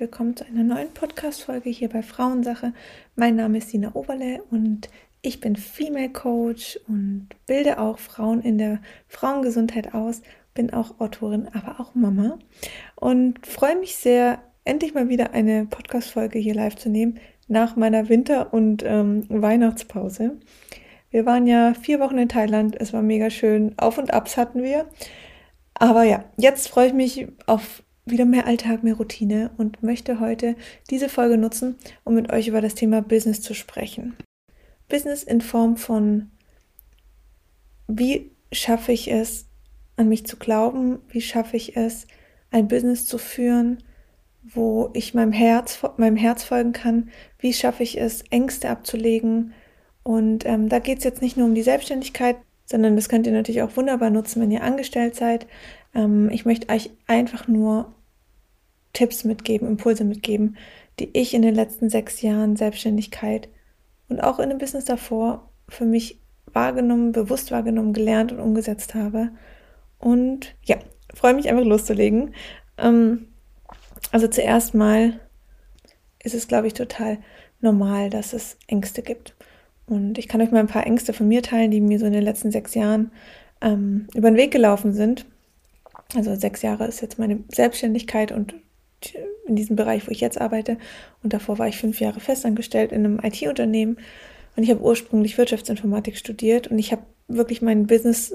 Willkommen zu einer neuen Podcast-Folge hier bei Frauensache. Mein Name ist Sina Oberle und ich bin Female Coach und bilde auch Frauen in der Frauengesundheit aus, bin auch Autorin, aber auch Mama und freue mich sehr, endlich mal wieder eine Podcast-Folge hier live zu nehmen nach meiner Winter- und ähm, Weihnachtspause. Wir waren ja vier Wochen in Thailand, es war mega schön, Auf und Abs hatten wir. Aber ja, jetzt freue ich mich auf wieder mehr Alltag, mehr Routine und möchte heute diese Folge nutzen, um mit euch über das Thema Business zu sprechen. Business in Form von, wie schaffe ich es, an mich zu glauben, wie schaffe ich es, ein Business zu führen, wo ich meinem Herz, meinem Herz folgen kann, wie schaffe ich es, Ängste abzulegen. Und ähm, da geht es jetzt nicht nur um die Selbstständigkeit, sondern das könnt ihr natürlich auch wunderbar nutzen, wenn ihr angestellt seid. Ähm, ich möchte euch einfach nur Tipps mitgeben, Impulse mitgeben, die ich in den letzten sechs Jahren Selbstständigkeit und auch in dem Business davor für mich wahrgenommen, bewusst wahrgenommen, gelernt und umgesetzt habe. Und ja, freue mich einfach loszulegen. Ähm, also zuerst mal ist es, glaube ich, total normal, dass es Ängste gibt. Und ich kann euch mal ein paar Ängste von mir teilen, die mir so in den letzten sechs Jahren ähm, über den Weg gelaufen sind. Also sechs Jahre ist jetzt meine Selbstständigkeit und in diesem Bereich, wo ich jetzt arbeite. Und davor war ich fünf Jahre festangestellt in einem IT-Unternehmen. Und ich habe ursprünglich Wirtschaftsinformatik studiert und ich habe wirklich mein Business,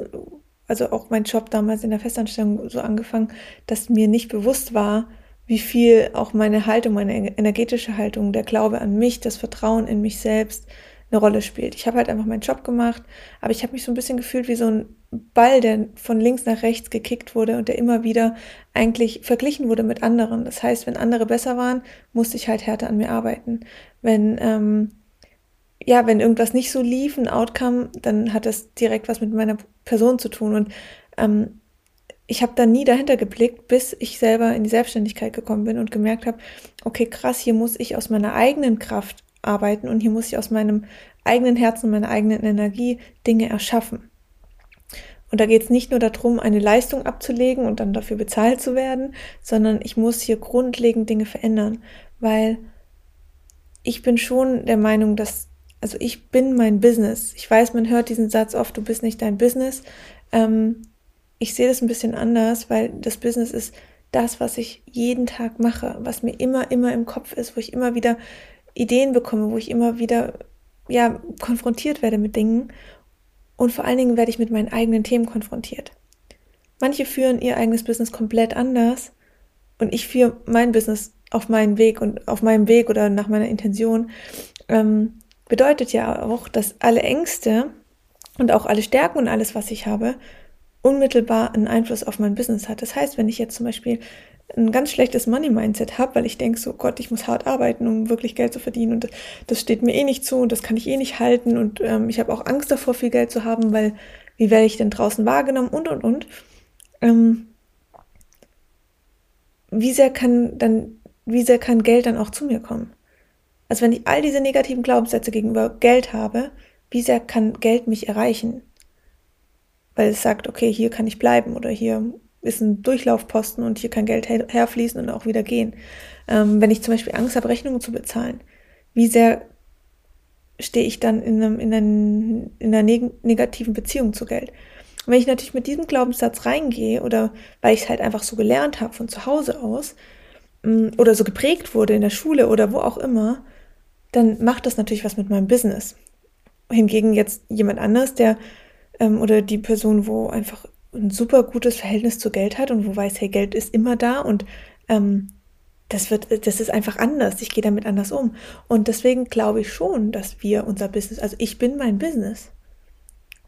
also auch mein Job damals in der Festanstellung so angefangen, dass mir nicht bewusst war, wie viel auch meine Haltung, meine energetische Haltung, der Glaube an mich, das Vertrauen in mich selbst eine Rolle spielt. Ich habe halt einfach meinen Job gemacht, aber ich habe mich so ein bisschen gefühlt wie so ein Ball, der von links nach rechts gekickt wurde und der immer wieder eigentlich verglichen wurde mit anderen. Das heißt, wenn andere besser waren, musste ich halt härter an mir arbeiten. Wenn ähm, ja, wenn irgendwas nicht so lief, ein Outcome, dann hat das direkt was mit meiner Person zu tun. Und ähm, ich habe da nie dahinter geblickt, bis ich selber in die Selbstständigkeit gekommen bin und gemerkt habe, okay, krass, hier muss ich aus meiner eigenen Kraft arbeiten und hier muss ich aus meinem eigenen Herzen, meiner eigenen Energie Dinge erschaffen. Und da geht es nicht nur darum, eine Leistung abzulegen und dann dafür bezahlt zu werden, sondern ich muss hier grundlegend Dinge verändern, weil ich bin schon der Meinung, dass, also ich bin mein Business. Ich weiß, man hört diesen Satz oft, du bist nicht dein Business. Ähm, ich sehe das ein bisschen anders, weil das Business ist das, was ich jeden Tag mache, was mir immer, immer im Kopf ist, wo ich immer wieder Ideen bekomme, wo ich immer wieder ja konfrontiert werde mit Dingen und vor allen Dingen werde ich mit meinen eigenen Themen konfrontiert. Manche führen ihr eigenes Business komplett anders und ich führe mein Business auf meinen Weg und auf meinem Weg oder nach meiner Intention. Ähm, bedeutet ja auch, dass alle Ängste und auch alle Stärken und alles, was ich habe, unmittelbar einen Einfluss auf mein Business hat. Das heißt, wenn ich jetzt zum Beispiel ein ganz schlechtes Money-Mindset habe, weil ich denke so, Gott, ich muss hart arbeiten, um wirklich Geld zu verdienen und das steht mir eh nicht zu und das kann ich eh nicht halten und ähm, ich habe auch Angst davor, viel Geld zu haben, weil wie werde ich denn draußen wahrgenommen und und und. Ähm, wie sehr kann dann, wie sehr kann Geld dann auch zu mir kommen? Also wenn ich all diese negativen Glaubenssätze gegenüber Geld habe, wie sehr kann Geld mich erreichen? Weil es sagt, okay, hier kann ich bleiben oder hier ist ein Durchlaufposten und hier kann Geld her herfließen und auch wieder gehen. Ähm, wenn ich zum Beispiel Angst habe, Rechnungen zu bezahlen, wie sehr stehe ich dann in, einem, in, einem, in einer neg negativen Beziehung zu Geld? Und wenn ich natürlich mit diesem Glaubenssatz reingehe oder weil ich es halt einfach so gelernt habe von zu Hause aus mm, oder so geprägt wurde in der Schule oder wo auch immer, dann macht das natürlich was mit meinem Business. Hingegen jetzt jemand anders, der ähm, oder die Person, wo einfach ein super gutes Verhältnis zu Geld hat und wo weiß, hey, Geld ist immer da und ähm, das wird, das ist einfach anders. Ich gehe damit anders um. Und deswegen glaube ich schon, dass wir unser Business, also ich bin mein Business.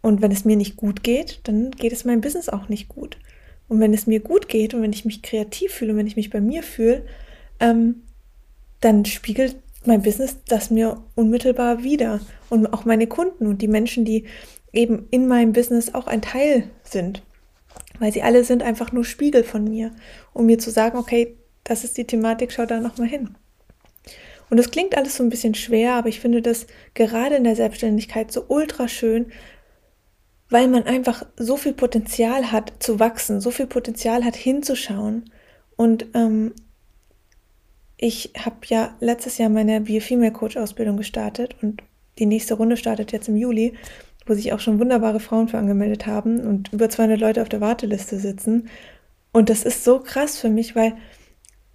Und wenn es mir nicht gut geht, dann geht es meinem Business auch nicht gut. Und wenn es mir gut geht und wenn ich mich kreativ fühle und wenn ich mich bei mir fühle, ähm, dann spiegelt mein Business das mir unmittelbar wieder. Und auch meine Kunden und die Menschen, die eben in meinem Business auch ein Teil sind weil sie alle sind einfach nur Spiegel von mir, um mir zu sagen, okay, das ist die Thematik, schau da nochmal hin. Und es klingt alles so ein bisschen schwer, aber ich finde das gerade in der Selbstständigkeit so ultra schön, weil man einfach so viel Potenzial hat zu wachsen, so viel Potenzial hat hinzuschauen und ähm, ich habe ja letztes Jahr meine Be Female Coach Ausbildung gestartet und die nächste Runde startet jetzt im Juli, wo sich auch schon wunderbare Frauen für angemeldet haben und über 200 Leute auf der Warteliste sitzen. Und das ist so krass für mich, weil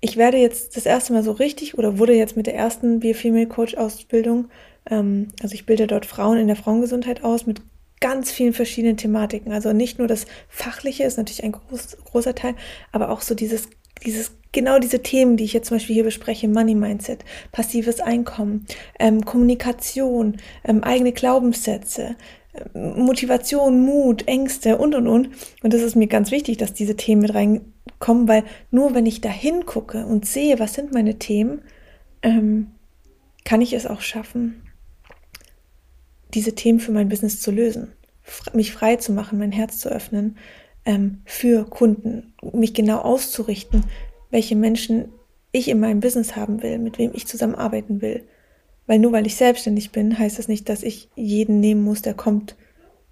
ich werde jetzt das erste Mal so richtig oder wurde jetzt mit der ersten Be Female Coach Ausbildung, ähm, also ich bilde dort Frauen in der Frauengesundheit aus mit ganz vielen verschiedenen Thematiken. Also nicht nur das Fachliche ist natürlich ein groß, großer Teil, aber auch so dieses, dieses, genau diese Themen, die ich jetzt zum Beispiel hier bespreche, Money Mindset, passives Einkommen, ähm, Kommunikation, ähm, eigene Glaubenssätze, Motivation, Mut, Ängste und und und. Und das ist mir ganz wichtig, dass diese Themen mit reinkommen, weil nur wenn ich da hingucke und sehe, was sind meine Themen, ähm, kann ich es auch schaffen, diese Themen für mein Business zu lösen, mich frei zu machen, mein Herz zu öffnen ähm, für Kunden, mich genau auszurichten, welche Menschen ich in meinem Business haben will, mit wem ich zusammenarbeiten will. Weil nur weil ich selbstständig bin, heißt das nicht, dass ich jeden nehmen muss, der kommt,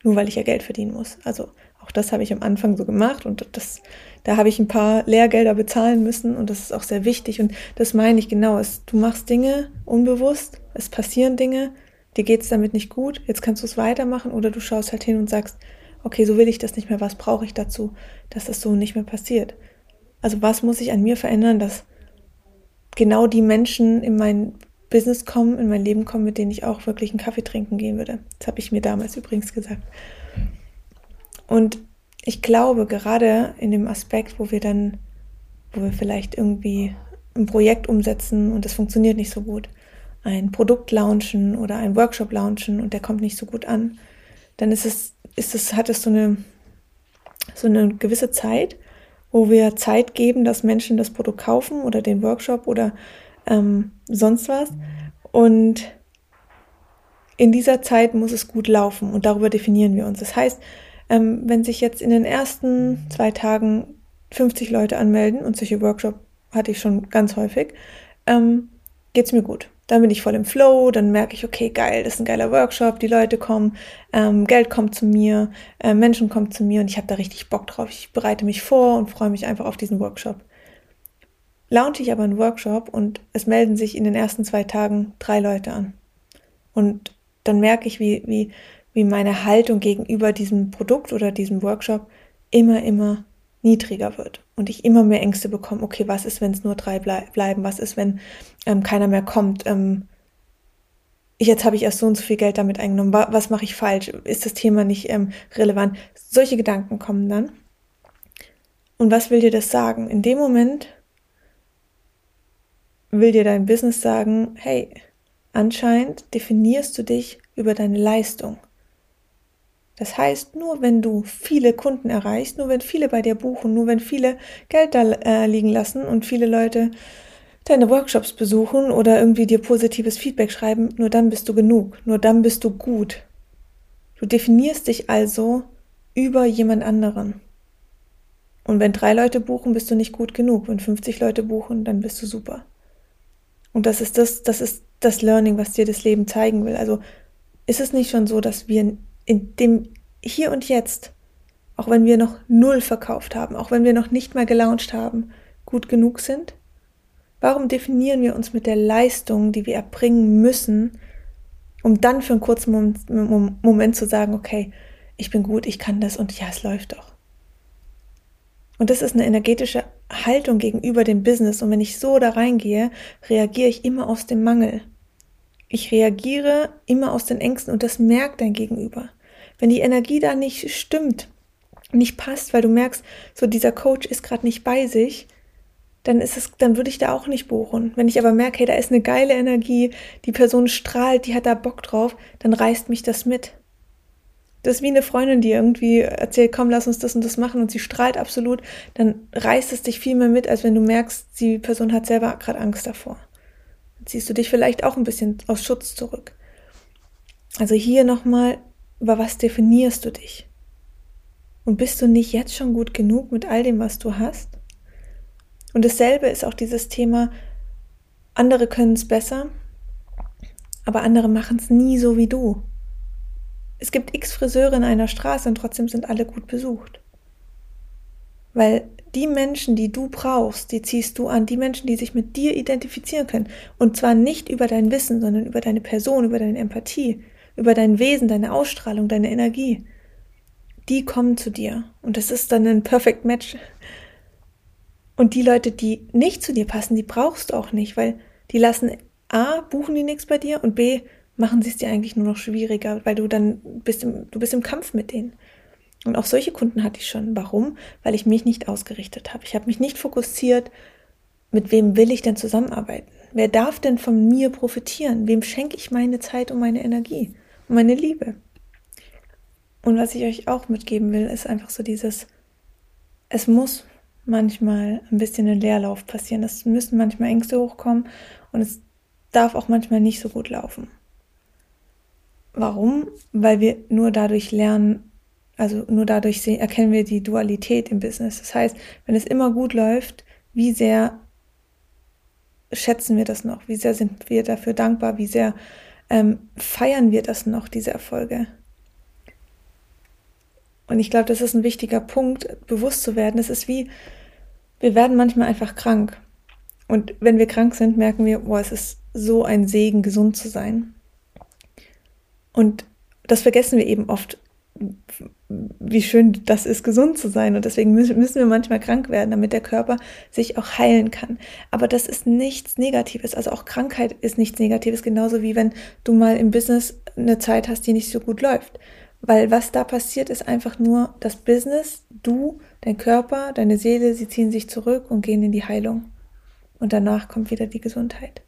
nur weil ich ja Geld verdienen muss. Also auch das habe ich am Anfang so gemacht und das, da habe ich ein paar Lehrgelder bezahlen müssen und das ist auch sehr wichtig und das meine ich genau. Es, du machst Dinge unbewusst, es passieren Dinge, dir geht es damit nicht gut, jetzt kannst du es weitermachen oder du schaust halt hin und sagst, okay, so will ich das nicht mehr, was brauche ich dazu, dass das so nicht mehr passiert. Also was muss ich an mir verändern, dass genau die Menschen in mein Business kommen, in mein Leben kommen, mit denen ich auch wirklich einen Kaffee trinken gehen würde. Das habe ich mir damals übrigens gesagt. Und ich glaube, gerade in dem Aspekt, wo wir dann, wo wir vielleicht irgendwie ein Projekt umsetzen und es funktioniert nicht so gut, ein Produkt launchen oder ein Workshop launchen und der kommt nicht so gut an, dann ist es, ist es, hat es so eine, so eine gewisse Zeit, wo wir Zeit geben, dass Menschen das Produkt kaufen oder den Workshop oder ähm, sonst was. Und in dieser Zeit muss es gut laufen und darüber definieren wir uns. Das heißt, ähm, wenn sich jetzt in den ersten zwei Tagen 50 Leute anmelden und solche Workshop hatte ich schon ganz häufig, ähm, geht's mir gut dann bin ich voll im Flow, dann merke ich, okay, geil, das ist ein geiler Workshop, die Leute kommen, ähm, Geld kommt zu mir, äh, Menschen kommen zu mir und ich habe da richtig Bock drauf. Ich bereite mich vor und freue mich einfach auf diesen Workshop. Launche ich aber einen Workshop und es melden sich in den ersten zwei Tagen drei Leute an. Und dann merke ich, wie, wie, wie meine Haltung gegenüber diesem Produkt oder diesem Workshop immer, immer niedriger wird und ich immer mehr Ängste bekomme, okay, was ist, wenn es nur drei blei bleiben, was ist, wenn ähm, keiner mehr kommt, ähm, jetzt habe ich erst so und so viel Geld damit eingenommen, was mache ich falsch, ist das Thema nicht ähm, relevant, solche Gedanken kommen dann. Und was will dir das sagen? In dem Moment will dir dein Business sagen, hey, anscheinend definierst du dich über deine Leistung. Das heißt, nur wenn du viele Kunden erreichst, nur wenn viele bei dir buchen, nur wenn viele Geld da äh, liegen lassen und viele Leute deine Workshops besuchen oder irgendwie dir positives Feedback schreiben, nur dann bist du genug, nur dann bist du gut. Du definierst dich also über jemand anderen. Und wenn drei Leute buchen, bist du nicht gut genug. Wenn 50 Leute buchen, dann bist du super. Und das ist das, das ist das Learning, was dir das Leben zeigen will. Also ist es nicht schon so, dass wir in dem Hier und Jetzt, auch wenn wir noch null verkauft haben, auch wenn wir noch nicht mal gelauncht haben, gut genug sind? Warum definieren wir uns mit der Leistung, die wir erbringen müssen, um dann für einen kurzen Moment, zu sagen, okay, ich bin gut, ich kann das und ja, es läuft doch. Und das ist eine energetische Haltung gegenüber dem Business. Und wenn ich so da reingehe, reagiere ich immer aus dem Mangel. Ich reagiere immer aus den Ängsten und das merkt dein Gegenüber. Wenn die Energie da nicht stimmt, nicht passt, weil du merkst, so dieser Coach ist gerade nicht bei sich, dann ist es, dann würde ich da auch nicht buchen. Wenn ich aber merke, hey, da ist eine geile Energie, die Person strahlt, die hat da Bock drauf, dann reißt mich das mit. Das ist wie eine Freundin, die irgendwie erzählt, komm, lass uns das und das machen und sie strahlt absolut, dann reißt es dich viel mehr mit, als wenn du merkst, die Person hat selber gerade Angst davor. Dann ziehst du dich vielleicht auch ein bisschen aus Schutz zurück. Also hier nochmal über was definierst du dich? Und bist du nicht jetzt schon gut genug mit all dem, was du hast? Und dasselbe ist auch dieses Thema, andere können es besser, aber andere machen es nie so wie du. Es gibt x Friseure in einer Straße und trotzdem sind alle gut besucht. Weil die Menschen, die du brauchst, die ziehst du an, die Menschen, die sich mit dir identifizieren können. Und zwar nicht über dein Wissen, sondern über deine Person, über deine Empathie, über dein Wesen, deine Ausstrahlung, deine Energie. Die kommen zu dir. Und das ist dann ein Perfect Match. Und die Leute, die nicht zu dir passen, die brauchst du auch nicht, weil die lassen A, buchen die nichts bei dir und B, machen sie es dir eigentlich nur noch schwieriger, weil du dann bist im, du bist im Kampf mit denen. Und auch solche Kunden hatte ich schon. Warum? Weil ich mich nicht ausgerichtet habe. Ich habe mich nicht fokussiert, mit wem will ich denn zusammenarbeiten? Wer darf denn von mir profitieren? Wem schenke ich meine Zeit und meine Energie und meine Liebe? Und was ich euch auch mitgeben will, ist einfach so dieses, es muss manchmal ein bisschen ein Leerlauf passieren. Es müssen manchmal Ängste hochkommen und es darf auch manchmal nicht so gut laufen. Warum? Weil wir nur dadurch lernen, also nur dadurch sehen, erkennen wir die Dualität im Business. Das heißt, wenn es immer gut läuft, wie sehr schätzen wir das noch? Wie sehr sind wir dafür dankbar? Wie sehr ähm, feiern wir das noch, diese Erfolge? Und ich glaube, das ist ein wichtiger Punkt, bewusst zu werden. Es ist wie, wir werden manchmal einfach krank. Und wenn wir krank sind, merken wir, boah, es ist so ein Segen, gesund zu sein. Und das vergessen wir eben oft, wie schön das ist, gesund zu sein. Und deswegen müssen wir manchmal krank werden, damit der Körper sich auch heilen kann. Aber das ist nichts Negatives. Also auch Krankheit ist nichts Negatives, genauso wie wenn du mal im Business eine Zeit hast, die nicht so gut läuft. Weil was da passiert, ist einfach nur das Business, du, dein Körper, deine Seele, sie ziehen sich zurück und gehen in die Heilung. Und danach kommt wieder die Gesundheit.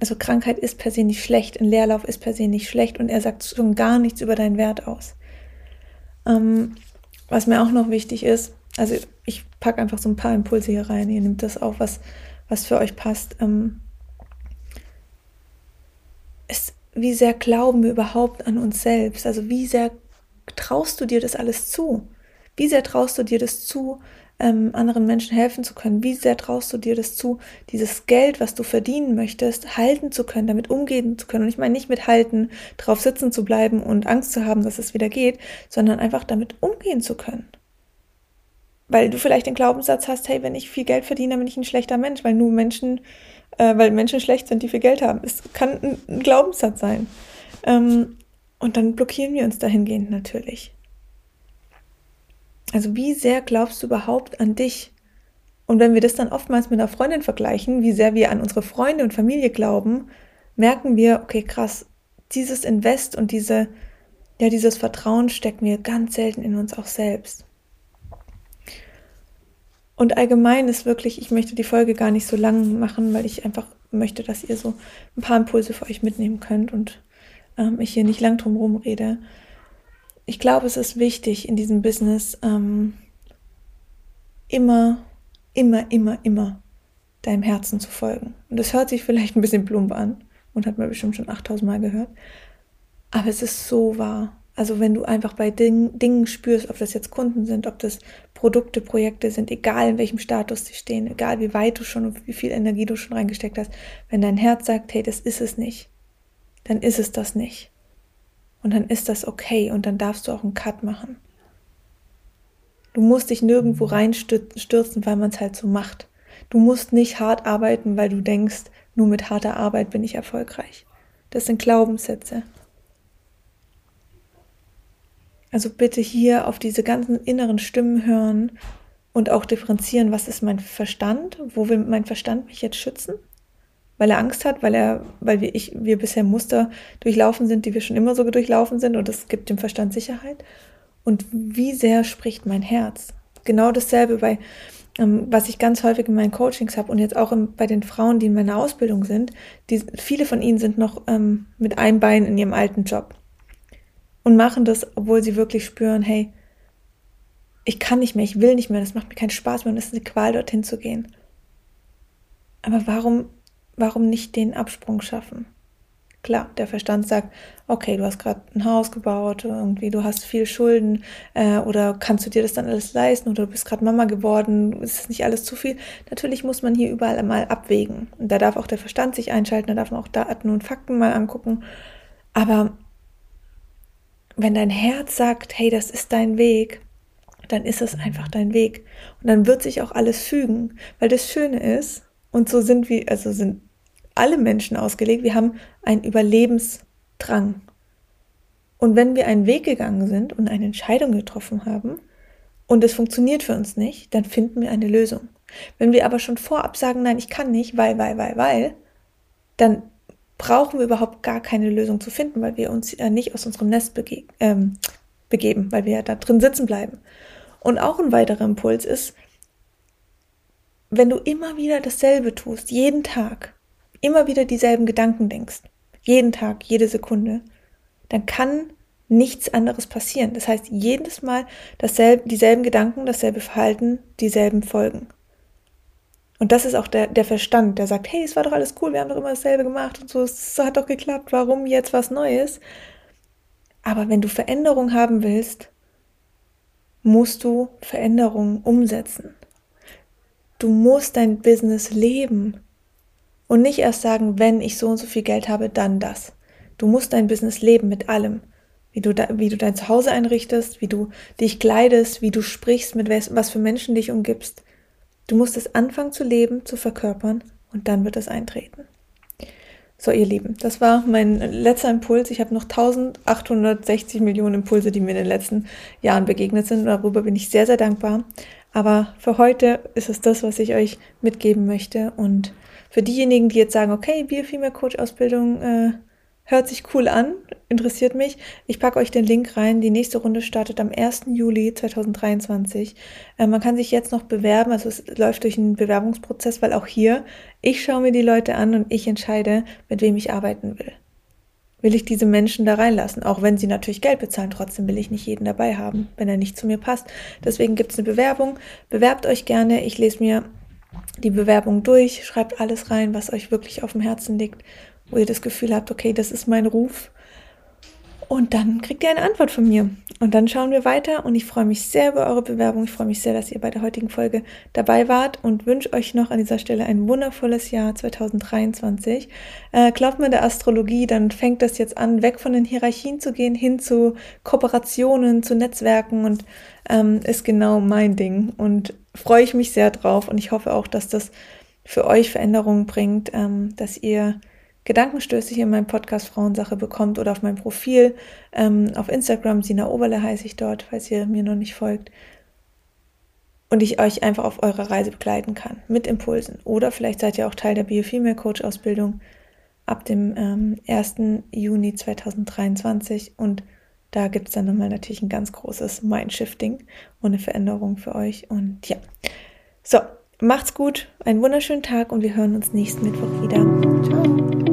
Also Krankheit ist per se nicht schlecht, ein Leerlauf ist per se nicht schlecht und er sagt schon gar nichts über deinen Wert aus. Ähm, was mir auch noch wichtig ist, also ich packe einfach so ein paar Impulse hier rein, ihr nehmt das auf, was, was für euch passt. Ähm, es, wie sehr glauben wir überhaupt an uns selbst? Also wie sehr traust du dir das alles zu? Wie sehr traust du dir das zu, ähm, anderen Menschen helfen zu können? Wie sehr traust du dir das zu, dieses Geld, was du verdienen möchtest, halten zu können, damit umgehen zu können? Und ich meine nicht mit halten, drauf sitzen zu bleiben und Angst zu haben, dass es wieder geht, sondern einfach damit umgehen zu können. Weil du vielleicht den Glaubenssatz hast, hey, wenn ich viel Geld verdiene, dann bin ich ein schlechter Mensch, weil nur Menschen, äh, weil Menschen schlecht sind, die viel Geld haben. Es kann ein, ein Glaubenssatz sein. Ähm, und dann blockieren wir uns dahingehend natürlich. Also wie sehr glaubst du überhaupt an dich? Und wenn wir das dann oftmals mit einer Freundin vergleichen, wie sehr wir an unsere Freunde und Familie glauben, merken wir, okay, krass, dieses Invest und diese, ja, dieses Vertrauen stecken wir ganz selten in uns auch selbst. Und allgemein ist wirklich, ich möchte die Folge gar nicht so lang machen, weil ich einfach möchte, dass ihr so ein paar Impulse für euch mitnehmen könnt und ähm, ich hier nicht lang drum herum rede ich glaube, es ist wichtig in diesem Business ähm, immer, immer, immer, immer deinem Herzen zu folgen. Und das hört sich vielleicht ein bisschen plump an und hat man bestimmt schon 8000 Mal gehört. Aber es ist so wahr. Also wenn du einfach bei Ding, Dingen spürst, ob das jetzt Kunden sind, ob das Produkte, Projekte sind, egal in welchem Status sie stehen, egal wie weit du schon und wie viel Energie du schon reingesteckt hast, wenn dein Herz sagt, hey, das ist es nicht, dann ist es das nicht. Und dann ist das okay und dann darfst du auch einen Cut machen. Du musst dich nirgendwo reinstürzen, weil man es halt so macht. Du musst nicht hart arbeiten, weil du denkst, nur mit harter Arbeit bin ich erfolgreich. Das sind Glaubenssätze. Also bitte hier auf diese ganzen inneren Stimmen hören und auch differenzieren, was ist mein Verstand, wo will mein Verstand mich jetzt schützen weil er Angst hat, weil er, weil wir, ich, wir bisher Muster durchlaufen sind, die wir schon immer so durchlaufen sind und es gibt dem Verstand Sicherheit. Und wie sehr spricht mein Herz? Genau dasselbe bei, ähm, was ich ganz häufig in meinen Coachings habe und jetzt auch im, bei den Frauen, die in meiner Ausbildung sind, die, viele von ihnen sind noch ähm, mit einem Bein in ihrem alten Job und machen das, obwohl sie wirklich spüren, hey, ich kann nicht mehr, ich will nicht mehr, das macht mir keinen Spaß mehr und es ist eine Qual, dorthin zu gehen. Aber warum warum nicht den Absprung schaffen? Klar, der Verstand sagt, okay, du hast gerade ein Haus gebaut, irgendwie, du hast viel Schulden äh, oder kannst du dir das dann alles leisten oder du bist gerade Mama geworden, ist das nicht alles zu viel? Natürlich muss man hier überall mal abwägen. Und da darf auch der Verstand sich einschalten, da darf man auch Daten und Fakten mal angucken. Aber wenn dein Herz sagt, hey, das ist dein Weg, dann ist es einfach dein Weg. Und dann wird sich auch alles fügen. Weil das Schöne ist, und so sind wir, also sind alle Menschen ausgelegt, wir haben einen Überlebensdrang. Und wenn wir einen Weg gegangen sind und eine Entscheidung getroffen haben und es funktioniert für uns nicht, dann finden wir eine Lösung. Wenn wir aber schon vorab sagen, nein, ich kann nicht, weil, weil, weil, weil, dann brauchen wir überhaupt gar keine Lösung zu finden, weil wir uns ja nicht aus unserem Nest bege ähm, begeben, weil wir ja da drin sitzen bleiben. Und auch ein weiterer Impuls ist, wenn du immer wieder dasselbe tust, jeden Tag, immer wieder dieselben Gedanken denkst, jeden Tag, jede Sekunde, dann kann nichts anderes passieren. Das heißt, jedes Mal dasselbe, dieselben Gedanken, dasselbe Verhalten, dieselben Folgen. Und das ist auch der, der Verstand, der sagt, hey, es war doch alles cool, wir haben doch immer dasselbe gemacht und so, es hat doch geklappt, warum jetzt was Neues? Aber wenn du Veränderung haben willst, musst du Veränderungen umsetzen. Du musst dein Business leben und nicht erst sagen, wenn ich so und so viel Geld habe, dann das. Du musst dein Business leben mit allem. Wie du, da, wie du dein Zuhause einrichtest, wie du dich kleidest, wie du sprichst, mit was, was für Menschen dich umgibst. Du musst es anfangen zu leben, zu verkörpern und dann wird es eintreten. So, ihr Lieben, das war mein letzter Impuls. Ich habe noch 1860 Millionen Impulse, die mir in den letzten Jahren begegnet sind. Darüber bin ich sehr, sehr dankbar. Aber für heute ist es das, was ich euch mitgeben möchte. Und für diejenigen, die jetzt sagen, okay, Biofemale Coach Ausbildung äh, Hört sich cool an, interessiert mich. Ich packe euch den Link rein. Die nächste Runde startet am 1. Juli 2023. Äh, man kann sich jetzt noch bewerben, also es läuft durch einen Bewerbungsprozess, weil auch hier, ich schaue mir die Leute an und ich entscheide, mit wem ich arbeiten will. Will ich diese Menschen da reinlassen, auch wenn sie natürlich Geld bezahlen, trotzdem will ich nicht jeden dabei haben, wenn er nicht zu mir passt. Deswegen gibt es eine Bewerbung. Bewerbt euch gerne. Ich lese mir die Bewerbung durch, schreibt alles rein, was euch wirklich auf dem Herzen liegt wo ihr das Gefühl habt, okay, das ist mein Ruf. Und dann kriegt ihr eine Antwort von mir. Und dann schauen wir weiter. Und ich freue mich sehr über eure Bewerbung. Ich freue mich sehr, dass ihr bei der heutigen Folge dabei wart und wünsche euch noch an dieser Stelle ein wundervolles Jahr 2023. Äh, glaubt mir der Astrologie, dann fängt das jetzt an, weg von den Hierarchien zu gehen, hin zu Kooperationen, zu Netzwerken und ähm, ist genau mein Ding. Und freue ich mich sehr drauf. Und ich hoffe auch, dass das für euch Veränderungen bringt, ähm, dass ihr Gedankenstöße hier in meinem Podcast Frauensache bekommt oder auf meinem Profil. Ähm, auf Instagram, Sina Oberle heiße ich dort, falls ihr mir noch nicht folgt. Und ich euch einfach auf eurer Reise begleiten kann mit Impulsen. Oder vielleicht seid ihr auch Teil der Biofemale Coach Ausbildung ab dem ähm, 1. Juni 2023. Und da gibt es dann nochmal natürlich ein ganz großes Mindshifting und eine Veränderung für euch. Und ja, so, macht's gut, einen wunderschönen Tag und wir hören uns nächsten Mittwoch wieder. Ciao.